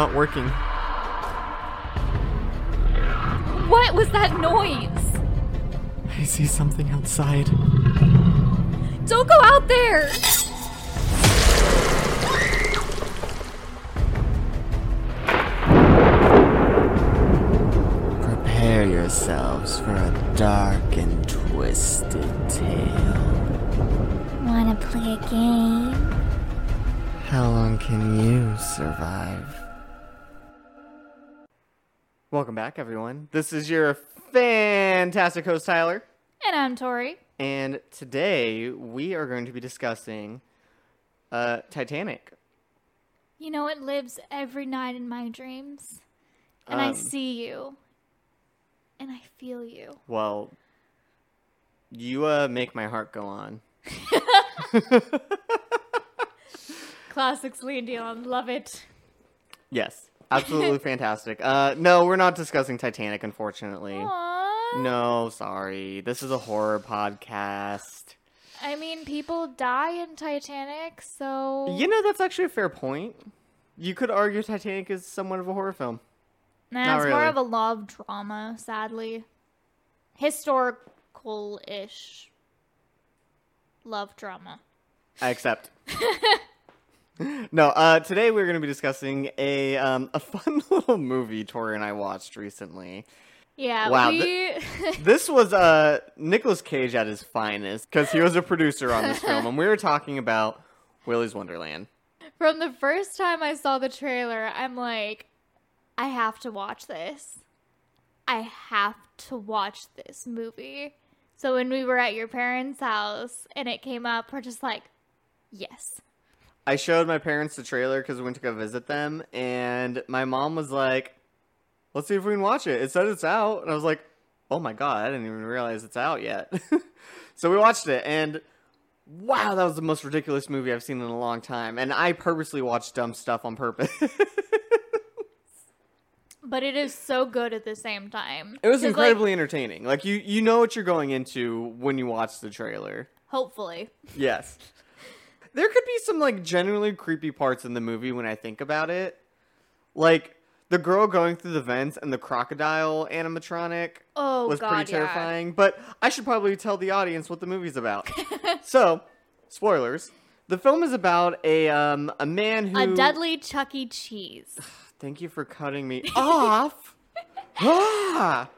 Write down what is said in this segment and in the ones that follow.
not working. What was that noise? I see something outside. Don't go out there! Prepare yourselves for a dark and twisted tale. Wanna play a game? How long can you survive? Welcome back, everyone. This is your fantastic host, Tyler. And I'm Tori. And today we are going to be discussing uh, Titanic. You know, it lives every night in my dreams. And I Um, see you. And I feel you. Well, you uh, make my heart go on. Classic Celine Dion. Love it. Yes, absolutely fantastic. Uh, no, we're not discussing Titanic, unfortunately. Aww. No, sorry. This is a horror podcast. I mean, people die in Titanic, so. You know, that's actually a fair point. You could argue Titanic is somewhat of a horror film. Nah, Not it's more of a love drama, sadly. Historical ish love drama. I accept. no, uh, today we're going to be discussing a um, a fun little movie Tori and I watched recently. Yeah, Wow, we. This was uh, Nicolas Cage at his finest because he was a producer on this film, and we were talking about Willy's Wonderland. From the first time I saw the trailer, I'm like, I have to watch this. I have to watch this movie. So when we were at your parents' house and it came up, we're just like, yes. I showed my parents the trailer because we went to go visit them, and my mom was like, "Let's see if we can watch it." It said it's out, and I was like, "Oh my god, I didn't even realize it's out yet." so we watched it, and wow, that was the most ridiculous movie I've seen in a long time. And I purposely watched dumb stuff on purpose. But it is so good at the same time. it was 'Cause, like, incredibly entertaining. Like you, you know what you're going into when you watch the trailer. hopefully. Yes. There could be some like genuinely creepy parts in the movie when I think about it. Like the girl going through the vents and the crocodile animatronic Oh, was God, pretty yeah. terrifying, but I should probably tell the audience what the movie's about. so, spoilers. The film is about a um a man who A deadly Chuck E. Cheese. Thank you for cutting me off. ah!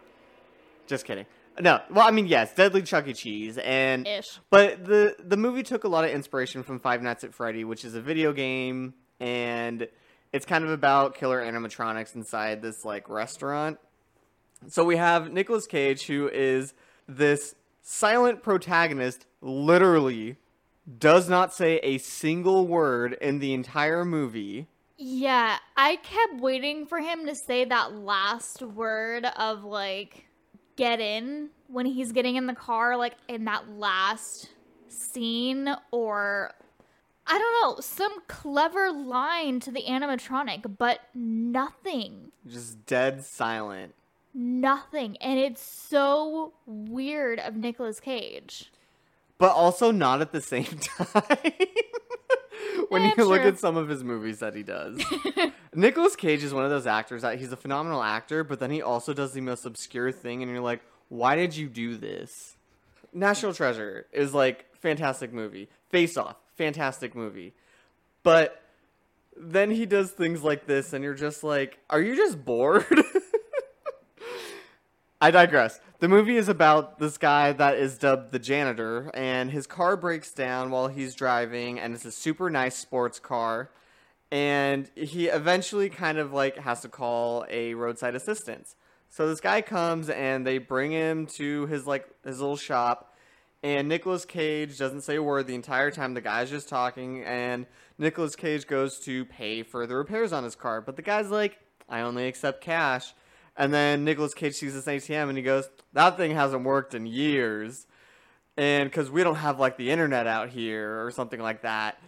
Just kidding. No, well, I mean, yes, Deadly Chuck E. Cheese, and Ish. but the the movie took a lot of inspiration from Five Nights at Freddy, which is a video game, and it's kind of about killer animatronics inside this like restaurant. So we have Nicolas Cage, who is this silent protagonist, literally does not say a single word in the entire movie. Yeah, I kept waiting for him to say that last word of like get in when he's getting in the car like in that last scene or I don't know, some clever line to the animatronic, but nothing. Just dead silent. Nothing. And it's so weird of Nicolas Cage. but also not at the same time. When you look true. at some of his movies that he does. Nicolas Cage is one of those actors that he's a phenomenal actor, but then he also does the most obscure thing, and you're like, why did you do this? National Treasure is like fantastic movie. Face Off, fantastic movie. But then he does things like this, and you're just like, are you just bored? I digress. The movie is about this guy that is dubbed the janitor, and his car breaks down while he's driving, and it's a super nice sports car. And he eventually kind of like has to call a roadside assistance. So this guy comes and they bring him to his like his little shop, and Nicolas Cage doesn't say a word the entire time. The guy's just talking, and Nicolas Cage goes to pay for the repairs on his car, but the guy's like, "I only accept cash." And then Nicolas Cage sees this ATM and he goes, "That thing hasn't worked in years." And cuz we don't have like the internet out here or something like that.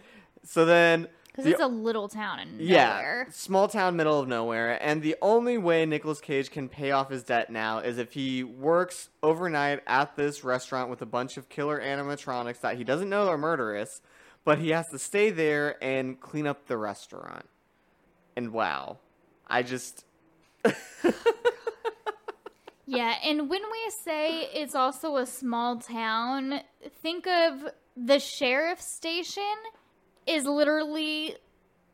So then Because the- it's a little town in yeah, nowhere. small town, middle of nowhere, and the only way Nicolas Cage can pay off his debt now is if he works overnight at this restaurant with a bunch of killer animatronics that he doesn't know are murderous, but he has to stay there and clean up the restaurant. And wow, I just Yeah, and when we say it's also a small town, think of the sheriff's station is literally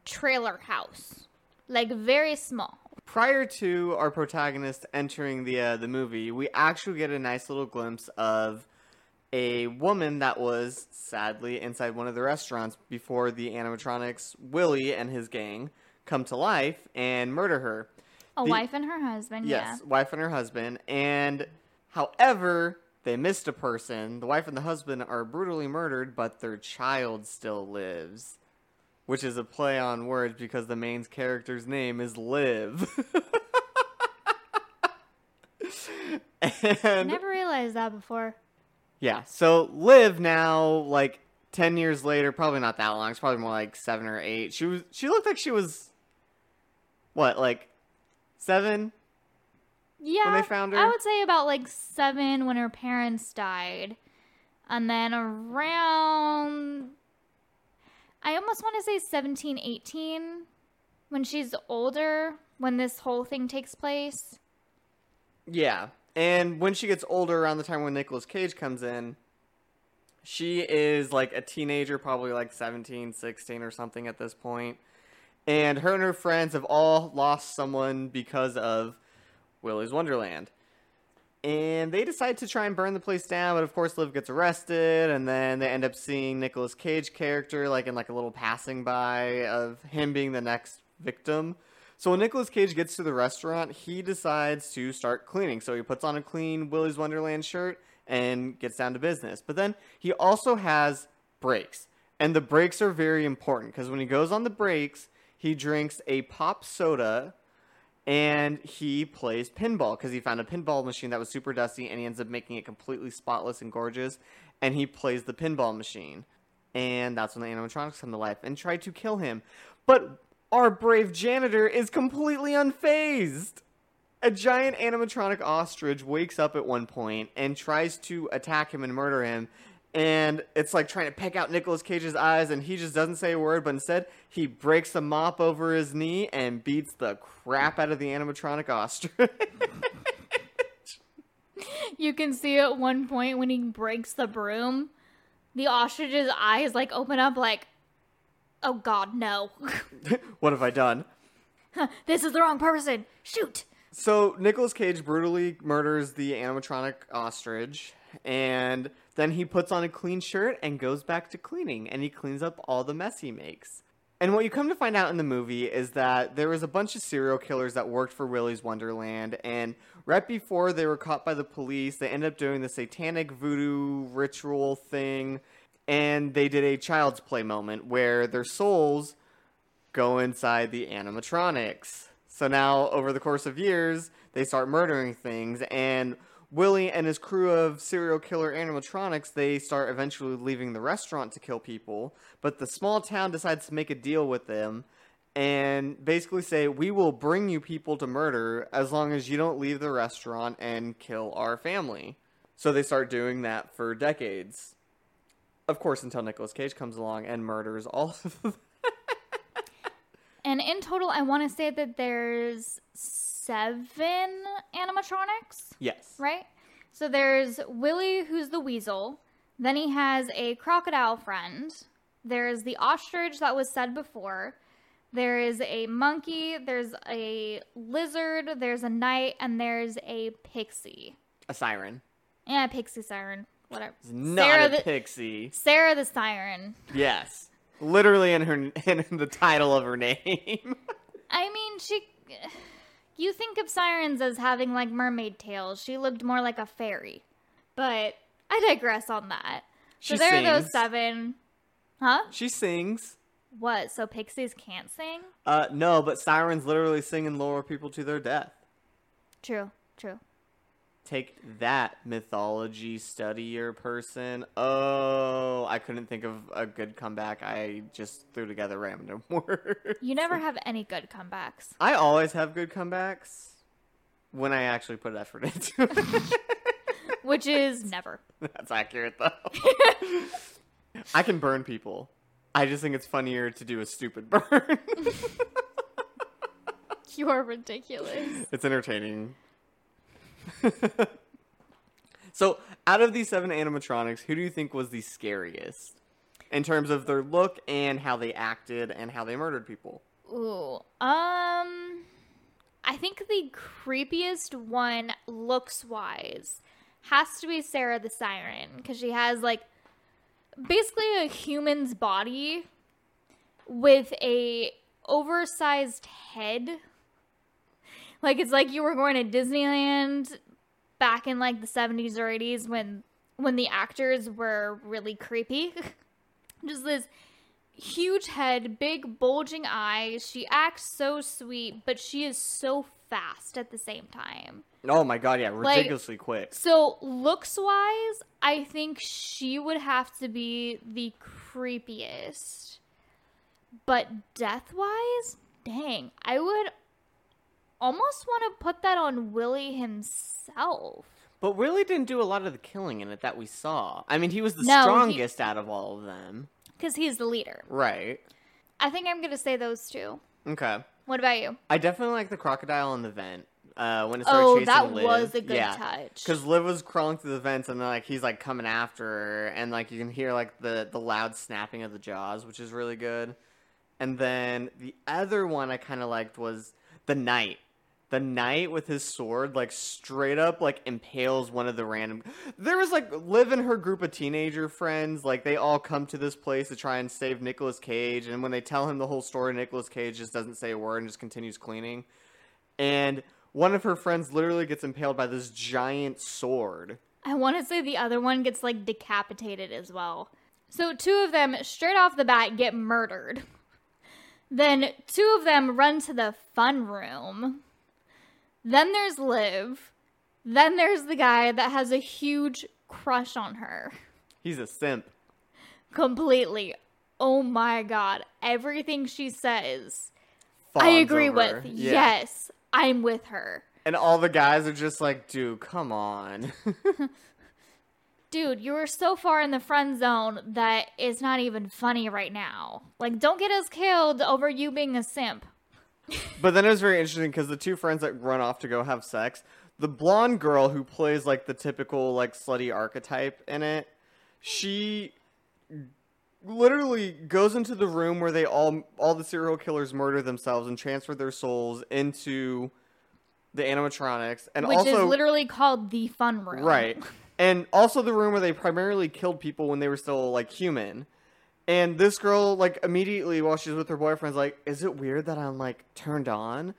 trailer house. Like very small. prior to our protagonist entering the uh, the movie, we actually get a nice little glimpse of a woman that was sadly inside one of the restaurants before the animatronics Willy and his gang come to life and murder her. A The- wife and her husband, Yes, wife and her husband. And however, they missed a person. The wife and the husband are brutally murdered, but their child still lives. Which is a play on words because the main character's name is Liv. yeah. and Never realized that before. yeah, so Liv now, like ten years later, probably not that long. It's probably more like seven or eight. She was. She looked like she was. What, like seven? Yeah. found I would say about like seven when her parents died. And then around, I almost want to say 17, 18, when she's older, when this whole thing takes place. Yeah. And when she gets older, around the time when Nicolas Cage comes in, she is like a teenager, probably like 17, 16 or something at this point. And her and her friends have all lost someone because of Willy's Wonderland. And they decide to try and burn the place down, but of course Liv gets arrested, and then they end up seeing Nicolas Cage character like in like a little passing by of him being the next victim. So when Nicolas Cage gets to the restaurant, he decides to start cleaning. So he puts on a clean Willy's Wonderland shirt and gets down to business. But then he also has breaks. And the breaks are very important because when he goes on the breaks, he drinks a pop soda and he plays pinball because he found a pinball machine that was super dusty and he ends up making it completely spotless and gorgeous and he plays the pinball machine. And that's when the animatronics come to life and try to kill him. But our brave janitor is completely unfazed. A giant animatronic ostrich wakes up at one point and tries to attack him and murder him and it's like trying to peck out Nicolas Cage's eyes, and he just doesn't say a word, but instead he breaks the mop over his knee and beats the crap out of the animatronic ostrich. You can see at one point when he breaks the broom, the ostrich's eyes like open up, like, oh god, no. what have I done? this is the wrong person. Shoot. So Nicolas Cage brutally murders the animatronic ostrich, and then he puts on a clean shirt and goes back to cleaning, and he cleans up all the mess he makes. And what you come to find out in the movie is that there was a bunch of serial killers that worked for Willy's Wonderland, and right before they were caught by the police, they end up doing the satanic voodoo ritual thing, and they did a child's play moment where their souls go inside the animatronics. So now, over the course of years, they start murdering things, and Willy and his crew of serial killer animatronics, they start eventually leaving the restaurant to kill people, but the small town decides to make a deal with them and basically say, We will bring you people to murder as long as you don't leave the restaurant and kill our family. So they start doing that for decades. Of course, until Nicolas Cage comes along and murders all of them. And in total, I want to say that there's seven animatronics, Yes. right? So there's Willy, who's the weasel. Then he has a crocodile friend. There's the ostrich that was said before. There is a monkey. There's a lizard. There's a knight, and there's a pixie. A siren. Yeah, a pixie siren. Whatever. It's not Sarah a the, pixie. Sarah the siren. Yes. Literally in her in the title of her name. I mean, she. You think of sirens as having like mermaid tails. She looked more like a fairy. But I digress on that. She so there are those seven. Huh? she sings. What? So pixies can't sing? Uh no, but sirens literally sing and lure people to their death. True. True. Take that mythology studier person. Oh, I couldn't think of a good comeback. I just threw together random words. You never have any good comebacks. I always have good comebacks when I actually put effort into it. Which is never. That's accurate though. I can burn people. I just think it's funnier to do a stupid burn. You are ridiculous. It's entertaining. so, out of these seven animatronics, who do you think was the scariest in terms of their look and how they acted and how they murdered people? Ooh. Um I think the creepiest one looks wise has to be Sarah the Siren because she has like basically a human's body with a oversized head. Like it's like you were going to Disneyland back in like the 70s or 80s when when the actors were really creepy. Just this huge head, big bulging eyes. She acts so sweet, but she is so fast at the same time. Oh my god, yeah, ridiculously quick. So, looks wise, I think she would have to be the creepiest. But death wise, dang, I would almost want to put that on Willy himself. But Willy didn't do a lot of the killing in it that we saw. I mean, he was the No, he- strongest out of all of them. Because he's the leader. Right. I think I'm going to say those two. Okay. What about you? I definitely like the crocodile in the vent. Uh, when it started Oh, chasing that Liv. was a good yeah. touch. Because Liv was crawling through the vents, and then like he's like coming after her, and like you can hear like the the loud snapping of the jaws, which is really good. And then the other one I kind of liked was the knight. The knight with his sword, like straight up, like impales one of the random. There was like Liv and her group of teenager friends, like they all come to this place to try and save Nicolas Cage. And when they tell him the whole story, Nicolas Cage just doesn't say a word and just continues cleaning and one of her friends literally gets impaled by this giant sword. I want to say the other one gets like decapitated as well. So two of them straight off the bat get murdered. Then two of them run to the fun room. Then there's Liv. Then there's the guy that has a huge crush on her. He's a simp. Completely. Oh my god. Everything she says, I agree over. with. Yeah. Yes, I'm with her. And all the guys are just like, dude, come on. Dude, you are so far in the friend zone that it's not even funny right now. Like, don't get us killed over you being a simp. But then it was very interesting because the two friends that run off to go have sex, the blonde girl who plays like the typical like slutty archetype in it, she literally goes into the room where they all all the serial killers murder themselves and transfer their souls into the animatronics and Which also is literally called the fun room. Right. And also the room where they primarily killed people when they were still like human. And this girl like immediately while she's with her boyfriend's like, "Is it weird that I'm like turned on?"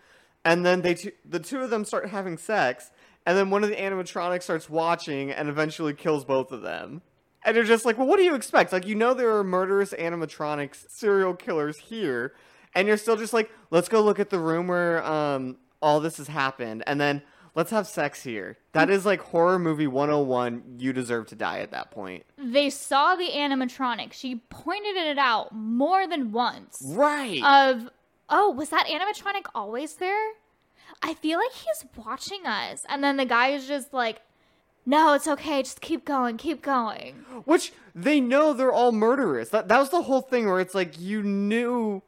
And then they two, the two of them start having sex, and then one of the animatronics starts watching and eventually kills both of them. And you're just like, "Well, what do you expect? Like you know there are murderous animatronics serial killers here." And you're still just like, "Let's go look at the room where um all this has happened." And then Let's have sex here. That is like horror movie 101. You deserve to die at that point. They saw the animatronic. She pointed it out more than once. Right. Of, oh, was that animatronic always there? I feel like he's watching us. And then the guy is just like, no, it's okay. Just keep going. Keep going. Which they know they're all murderous. That that was the whole thing where it's like you knew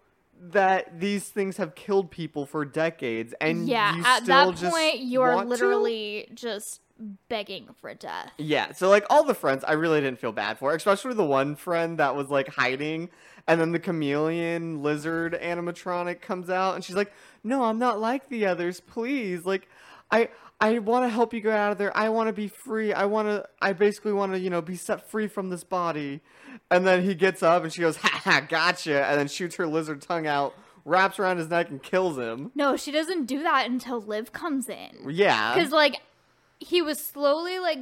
that these things have killed people for decades and yeah, you at still that just point, you are want to? literally just begging for death. Yeah, so like all the friends, I really didn't feel bad for, especially the one friend that was like hiding, and then the chameleon lizard animatronic comes out, and she's like, "No, I'm not like the others. Please, like, I I want to help you get out of there. I want to be free. I want to. I basically want to, you know, be set free from this body." And then he gets up, and she goes, "Ha ha, gotcha!" And then shoots her lizard tongue out, wraps around his neck, and kills him. No, she doesn't do that until Liv comes in. Yeah, Because, like, he was slowly, like,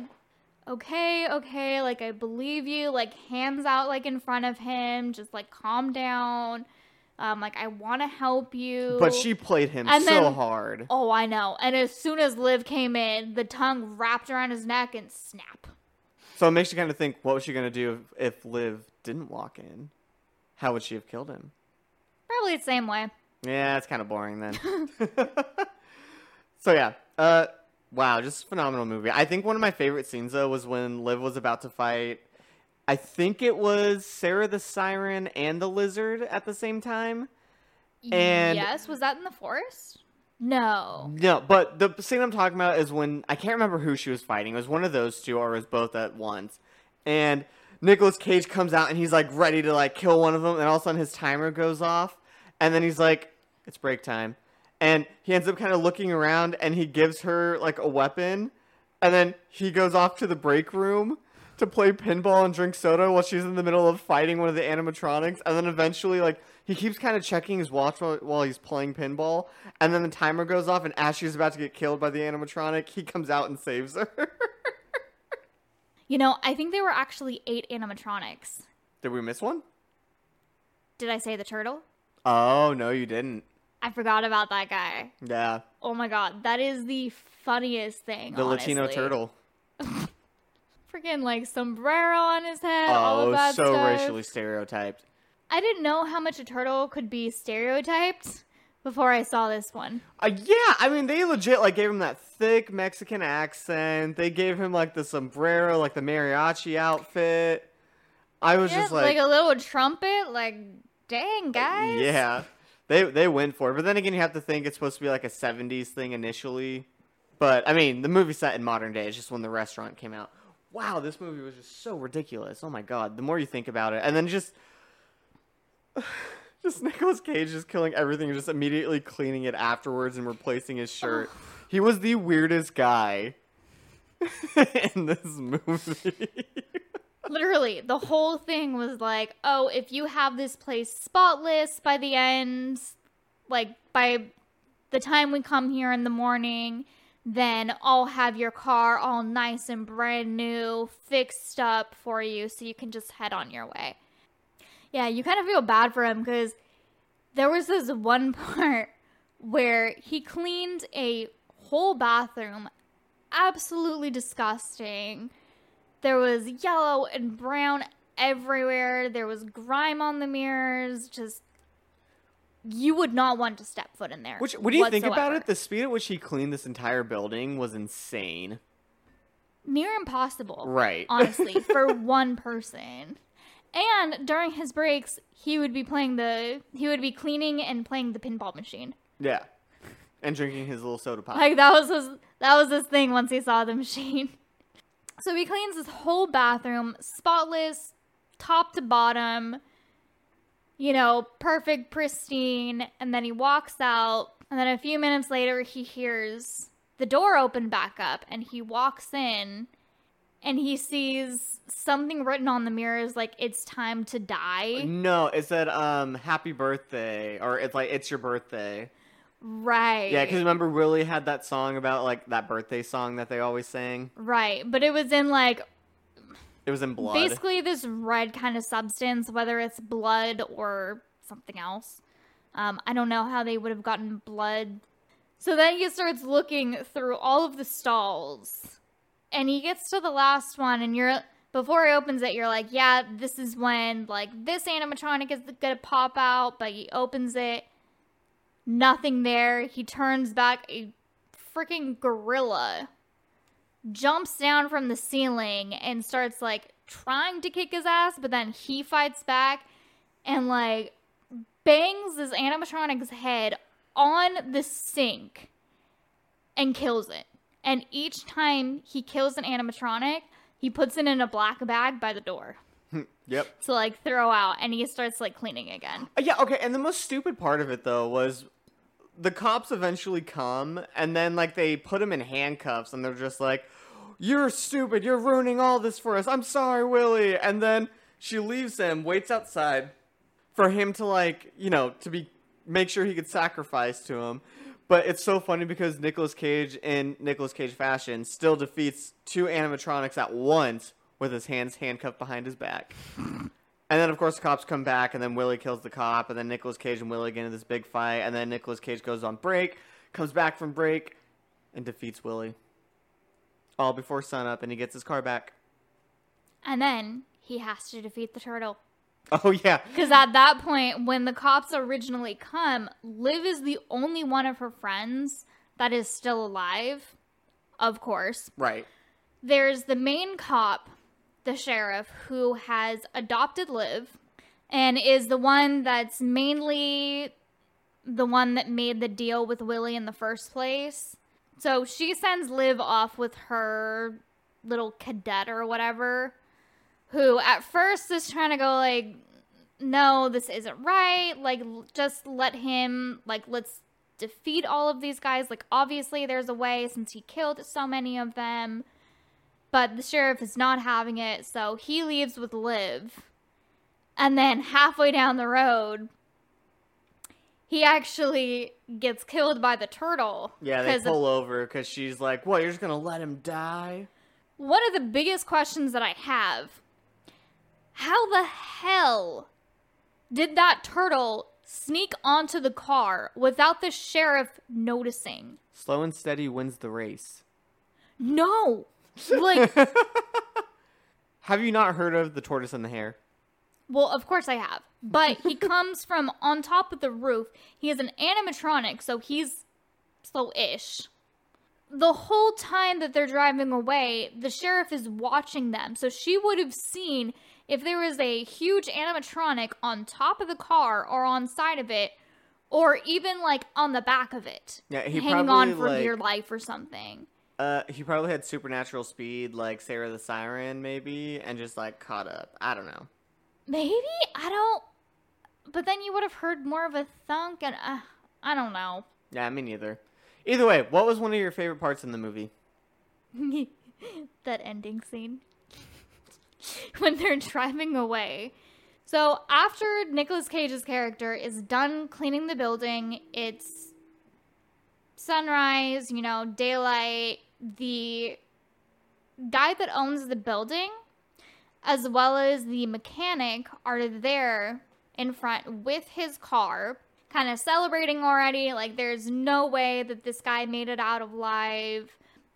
okay, okay, like, I believe you, like, hands out, like, in front of him, just, like, calm down. Um, like, I want to help you. but she played him And so then- hard. Oh, I know. And as soon as Liv came in, the tongue wrapped around his neck and snap. So it makes you kind of think, what was she going to do if, if Liv didn't walk in? How would she have killed him? Probably the same way. Yeah, it's kind of boring then. so yeah, uh, wow, just a phenomenal movie. I think one of my favorite scenes though was when Liv was about to fight. I think it was Sarah the Siren and the Lizard at the same time. And- yes, was that in the forest? No. No, but the scene I'm talking about is when I can't remember who she was fighting. It was one of those two, or it was both at once. And Nicolas Cage comes out and he's like ready to like kill one of them, and all of a sudden his timer goes off, and then he's like, "It's break time," and he ends up kind of looking around and he gives her like a weapon, and then he goes off to the break room to play pinball and drink soda while she's in the middle of fighting one of the animatronics, and then eventually like he keeps kind of checking his watch while, while he's playing pinball, and then the timer goes off, and as she's about to get killed by the animatronic, he comes out and saves her. You know, I think there were actually eight animatronics. Did we miss one? Did I say the turtle? Oh no, you didn't. I forgot about that guy. Yeah, Oh my god, that is the funniest thing. the Latino turtle. Freaking like sombrero on his head. all of Oh, that so stuff. racially stereotyped. I didn't know how much a turtle could be stereotyped before I saw this one. Uh, yeah, I mean they legit like gave him that thick Mexican accent. They gave him like the sombrero, like the mariachi outfit. I was Yeah, just like, like, a little trumpet. Like, dang guys. yeah, they they went for it. But then again, you have to think it's supposed to be like a '70s thing initially. But I mean, the movie set in modern day. It's just when the restaurant came out. Wow, this movie was just so ridiculous. Oh my god, the more you think about it, and then just. Just Nicolas Cage just killing everything and just immediately cleaning it afterwards and replacing his shirt. Oh. He was the weirdest guy in this movie. Literally, the whole thing was like, oh, if you have this place spotless by the end, like by the time we come here in the morning, then I'll have your car all nice and brand new, fixed up for you so you can just head on your way. Yeah, you kind of feel bad for him because there was this one part where he cleaned a whole bathroom absolutely disgusting. There was yellow and brown everywhere. There was grime on the mirrors. Just you would not want to step foot in there. Which, when you think about it, the speed at which he cleaned this entire building was insane. near impossible. Right. Honestly, for one person. And during his breaks, he would be playing the he would be cleaning and playing the pinball machine. Yeah. And drinking his little soda pop. Like that was his that was his thing once he saw the machine. So he cleans his whole bathroom, spotless, top to bottom, you know, perfect, pristine, and then he walks out, and then a few minutes later he hears the door open back up and he walks in and he sees something written on the mirrors like it's time to die. no, it said um happy birthday or it's like it's your birthday. Right. Yeah, because remember Willy had that song about like that birthday song that they always sang. right. But it was in like It was in blood. basically this red kind of substance, whether it's blood or something else. Um, I don't know how they would have gotten blood. So then he starts looking through all of the stalls, and he gets to the last one, and you're before he opens it, you're like, yeah, this is when like this animatronic is gonna pop out, but he opens it, nothing there. He turns back a freaking gorilla jumps down from the ceiling and starts like trying to kick his ass, but then he fights back and like bangs this animatronic's head on the sink and kills it. And each time he kills an animatronic, he puts it in a black bag by the door Yep. to like throw out and he starts like cleaning again. Uh, Yeah, okay, and the most stupid part of it though was the cops eventually come and then like they put him in handcuffs and they're just like, "You're stupid. You're ruining all this for us. I'm sorry, Willy." And then she leaves him, waits outside for him to like, you know, to be make sure he could sacrifice to him. But it's so funny because Nicolas Cage in Nicolas Cage fashion still defeats two animatronics at once with his hands handcuffed behind his back. And then, of course, the cops come back, and then Willy kills the cop, and then Nicolas Cage and Willy get into this big fight, and then Nicolas Cage goes on break, comes back from break, and defeats Willy. All before sunup, and he gets his car back. And then he has to defeat the turtle. Oh, yeah. Because at that point, when the cops originally come, Liv is the only one of her friends that is still alive, of course. Right. There's the main cop, the sheriff, who has adopted Liv and is the one that's mainly the one that made the deal with Willy in the first place. So she sends Liv off with her little cadet or whatever, who at first is trying to go like, no, this isn't right. Like, just let him, like, let's defeat all of these guys. Like, obviously, there's a way since he killed so many of them. But the sheriff is not having it, so he leaves with Liv. And then halfway down the road, he actually gets killed by the turtle. Yeah, they pull over because she's like, "What? You're just gonna let him die?" one of the biggest questions that I have how the hell did that turtle sneak onto the car without the sheriff noticing? Slow and steady wins the race. No. Like, Have you not heard of the tortoise and the hare? well, of course I have. But he comes from on top of the roof. He is an animatronic, so he's slow ish. The whole time that they're driving away, the sheriff is watching them. So she would have seen if there was a huge animatronic on top of the car or on side of it, or even like on the back of it. Yeah, he hanging on for like- dear life or something. Uh, he probably had supernatural speed, like Sarah the Siren, maybe, and just like caught up. I don't know. Maybe I don't. But then you would have heard more of a thunk, and uh, I don't know. Yeah, me neither. Either way, what was one of your favorite parts in the movie? that ending scene when they're driving away. So after Nicolas Cage's character is done cleaning the building, it's sunrise, you know, daylight. The guy that owns the building, as well as the mechanic, are there in front with his car, kind of celebrating already. Like, there's no way that this guy made it out alive.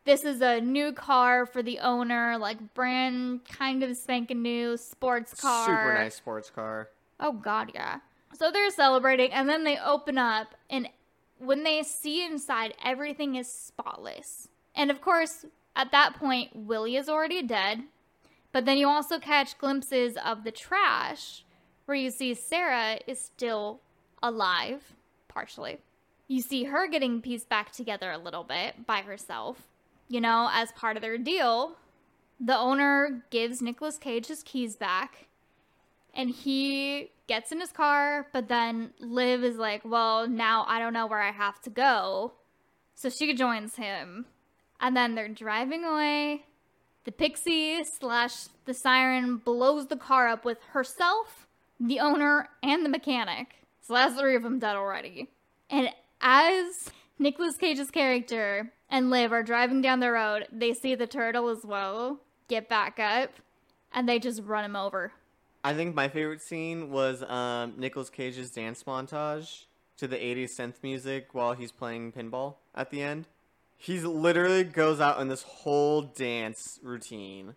This is a new car for the owner, like brand kind of spanking new sports car. Super nice sports car. Oh god, yeah. So they're celebrating and then they open up and when they see inside everything is spotless. And of course, at that point Willy is already dead. But then you also catch glimpses of the trash where you see Sarah is still alive partially. You see her getting pieced back together a little bit by herself. You know, as part of their deal, the owner gives Nicolas Cage his keys back and he gets in his car, but then Liv is like, Well, now I don't know where I have to go. So she joins him. And then they're driving away. The pixie slash the siren blows the car up with herself, the owner, and the mechanic. So that's three of them dead already. And as Nicolas Cage's character and Liv are driving down the road, they see the turtle as well get back up, and they just run him over. I think my favorite scene was um, Nicolas Cage's dance montage to the 80s synth music while he's playing pinball at the end. He literally goes out in this whole dance routine,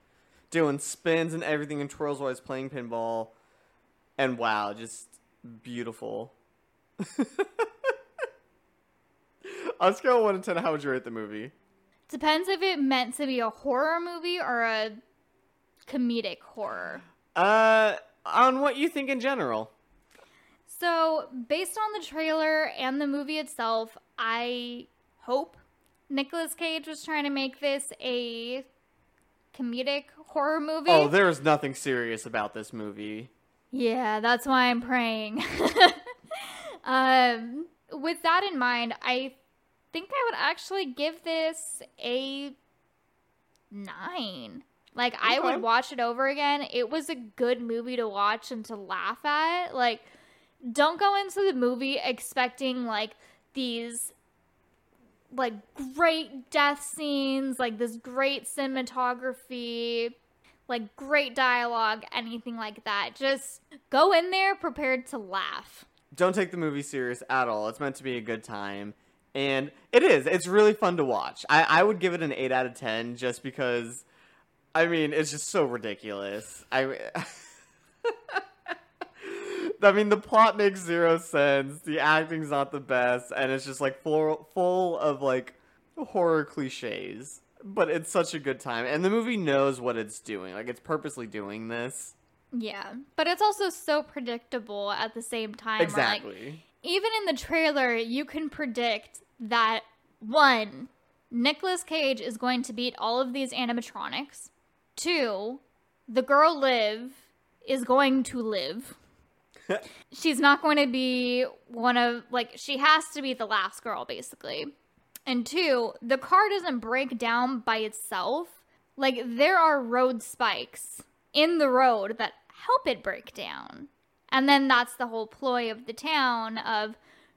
doing spins and everything and twirls while he's playing pinball. And wow, just beautiful. On a scale of 1 to 10, how would you rate the movie? Depends if it meant to be a horror movie or a comedic horror. Uh, on what you think in general. So, based on the trailer and the movie itself, I hope Nicolas Cage was trying to make this a comedic horror movie. Oh, there is nothing serious about this movie. Yeah, that's why I'm praying. um, with that in mind, I think I would actually give this a nine. Like, I would watch it over again. It was a good movie to watch and to laugh at. Like, don't go into the movie expecting like these like great death scenes, like this great cinematography, like great dialogue, anything like that. Just go in there prepared to laugh. Don't take the movie serious at all. It's meant to be a good time. And it is. It's really fun to watch. I, I would give it an 8 out of 10 just because, I mean, it's just so ridiculous. I. I mean, the plot makes zero sense. The acting's not the best, and it's just like full, full of like horror cliches. But it's such a good time, and the movie knows what it's doing. Like it's purposely doing this. Yeah, but it's also so predictable at the same time. where, like, Exactly. even in the trailer, you can predict that one, Nicolas Cage is going to beat all of these animatronics. Two, the girl Liv is going to live. She's not going to be one of like she has to be the last girl basically. And two, the car doesn't break down by itself. Like there are road spikes in the road that help it break down. And then that's the whole ploy of the town of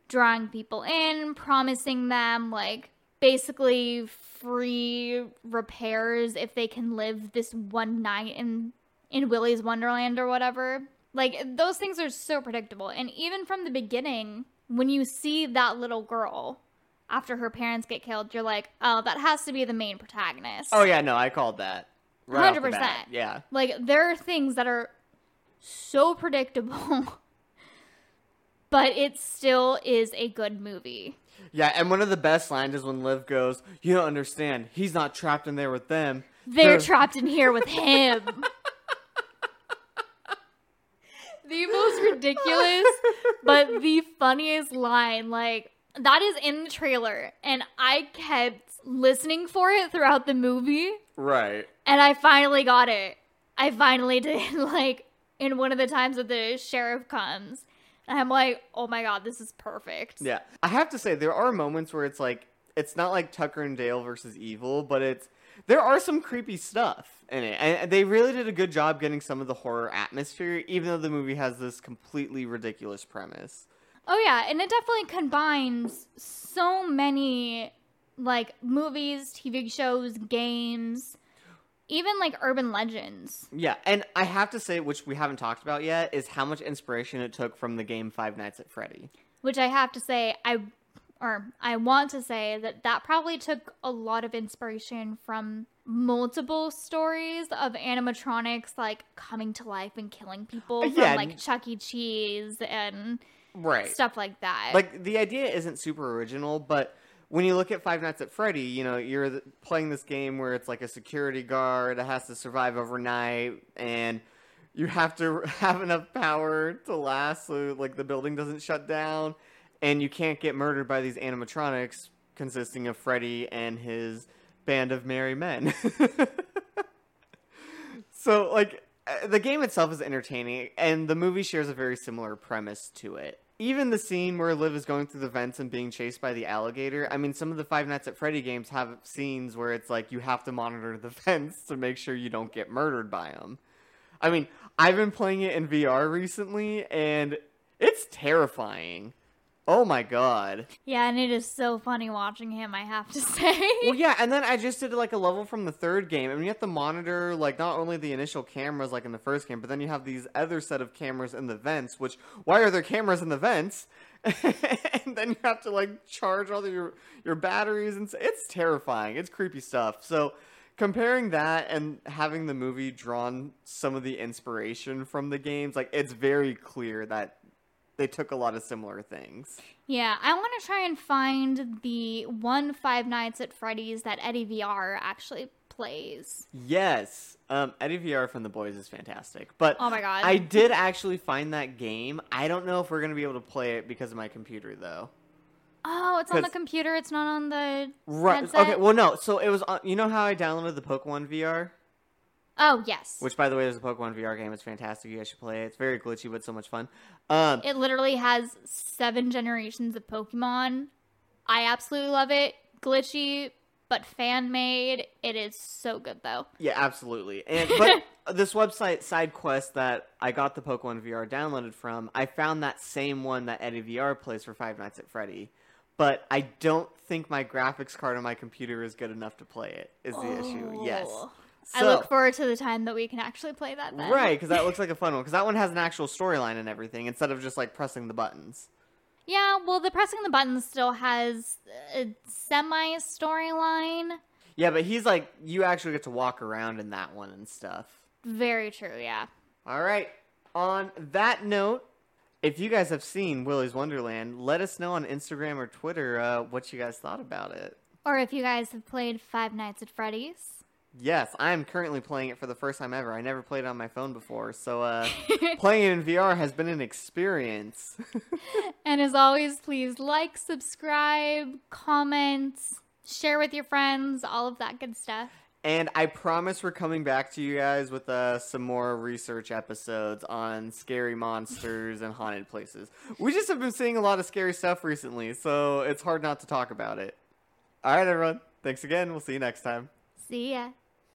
drawing people in, promising them like basically free repairs if they can live this one night in in Willy's Wonderland or whatever. Like those things are so predictable. And even from the beginning, when you see that little girl after her parents get killed, you're like, "Oh, that has to be the main protagonist." Oh yeah, no, I called that. Right off the 100%. bat. Yeah. Like there are things that are so predictable, but it still is a good movie. Yeah, and one of the best lines is when Liv goes, "You don't understand. He's not trapped in there with them. They're trapped in here with him. the most ridiculous, but the funniest line. Like, that is in the trailer, and I kept listening for it throughout the movie, Right. and I finally got it. I finally did, like, in one of the times that the sheriff comes. And I'm like, oh my god, this is perfect. Yeah. I have to say there are moments where it's like it's not like Tucker and Dale versus Evil, but it's there are some creepy stuff in it. And they really did a good job getting some of the horror atmosphere even though the movie has this completely ridiculous premise. Oh yeah, and it definitely combines so many like movies, TV shows, games, even like urban legends. Yeah, and I have to say which we haven't talked about yet is how much inspiration it took from the game Five Nights at Freddy. Which I have to say I or I want to say that that probably took a lot of inspiration from multiple stories of animatronics like coming to life and killing people uh, from Yeah. like Chuck E. Cheese and Right. stuff like that. like the idea isn't super original, but when you look at Five Nights at Freddy, you know you're playing this game where it's like a security guard that has to survive overnight, and you have to have enough power to last so like the building doesn't shut down, and you can't get murdered by these animatronics consisting of Freddy and his band of merry men. so like uh, the game itself is entertaining and the movie shares a very similar premise to it. Even the scene where liv is going through the vents and being chased by the alligator i mean some of the five nights at freddy games have scenes where it's like you have to monitor the vents to make sure you don't get murdered by them i mean i've been playing it in vr recently and it's terrifying oh my god yeah, and it is so funny watching him, I have to say. well, yeah, and then I just did like a level from the third game, and you have to monitor like not only the initial cameras like in the first game, but then you have these other set of cameras in the vents. Which why are there cameras in the vents? and then you have to like charge all of your your batteries, and it's terrifying. It's creepy stuff. So comparing that and having the movie drawn some of the inspiration from the games, like it's very clear that they took a lot of similar things. Yeah, I want to try and find the one Five Nights at Freddy's that Eddie VR actually plays. Yes. Um, Eddie VR from The Boys is fantastic. But Oh my God. I did actually find that game. I don't know if we're going to be able to play it because of my computer, though. Oh, it's on the computer. It's not on the Right. headset. Okay, well, no. So it was on. You know how I downloaded the Pokemon VR? Oh yes. Which, by the way, there's a Pokemon VR game. It's fantastic. You guys should play it. It's very glitchy, but so much fun. Um, it literally has seven generations of Pokemon. I absolutely love it. Glitchy, but fan made. It is so good though. Yeah, absolutely. And but this website SideQuest that I got the Pokemon VR downloaded from, I found that same one that Eddie VR plays for Five Nights at Freddy. But I don't think my graphics card on my computer is good enough to play it. Is the issue? Yes. Oh. I look forward to the time that we can actually play that then. Right, because that looks like a fun one. Because that one has an actual storyline and everything instead of just like pressing the buttons. Yeah, well, the pressing the buttons still has a semi storyline. Yeah, but he's like you actually get to walk around in that one and stuff. Very true, yeah. All right. On that note, if you guys have seen Willy's Wonderland, let us know on Instagram or Twitter uh, what you guys thought about it. Or if you guys have played Five Nights at Freddy's, Yes, I am currently playing it for the first time ever. I never played it on my phone before, so uh, playing it in VR has been an experience. And as always, please like, subscribe, comment, share with your friends, all of that good stuff. and I promise we're coming back to you guys with uh, some more research episodes on scary monsters and haunted places. We just have been seeing a lot of scary stuff recently, so it's hard not to talk about it. All right, everyone. Thanks again. We'll see you next time. See ya.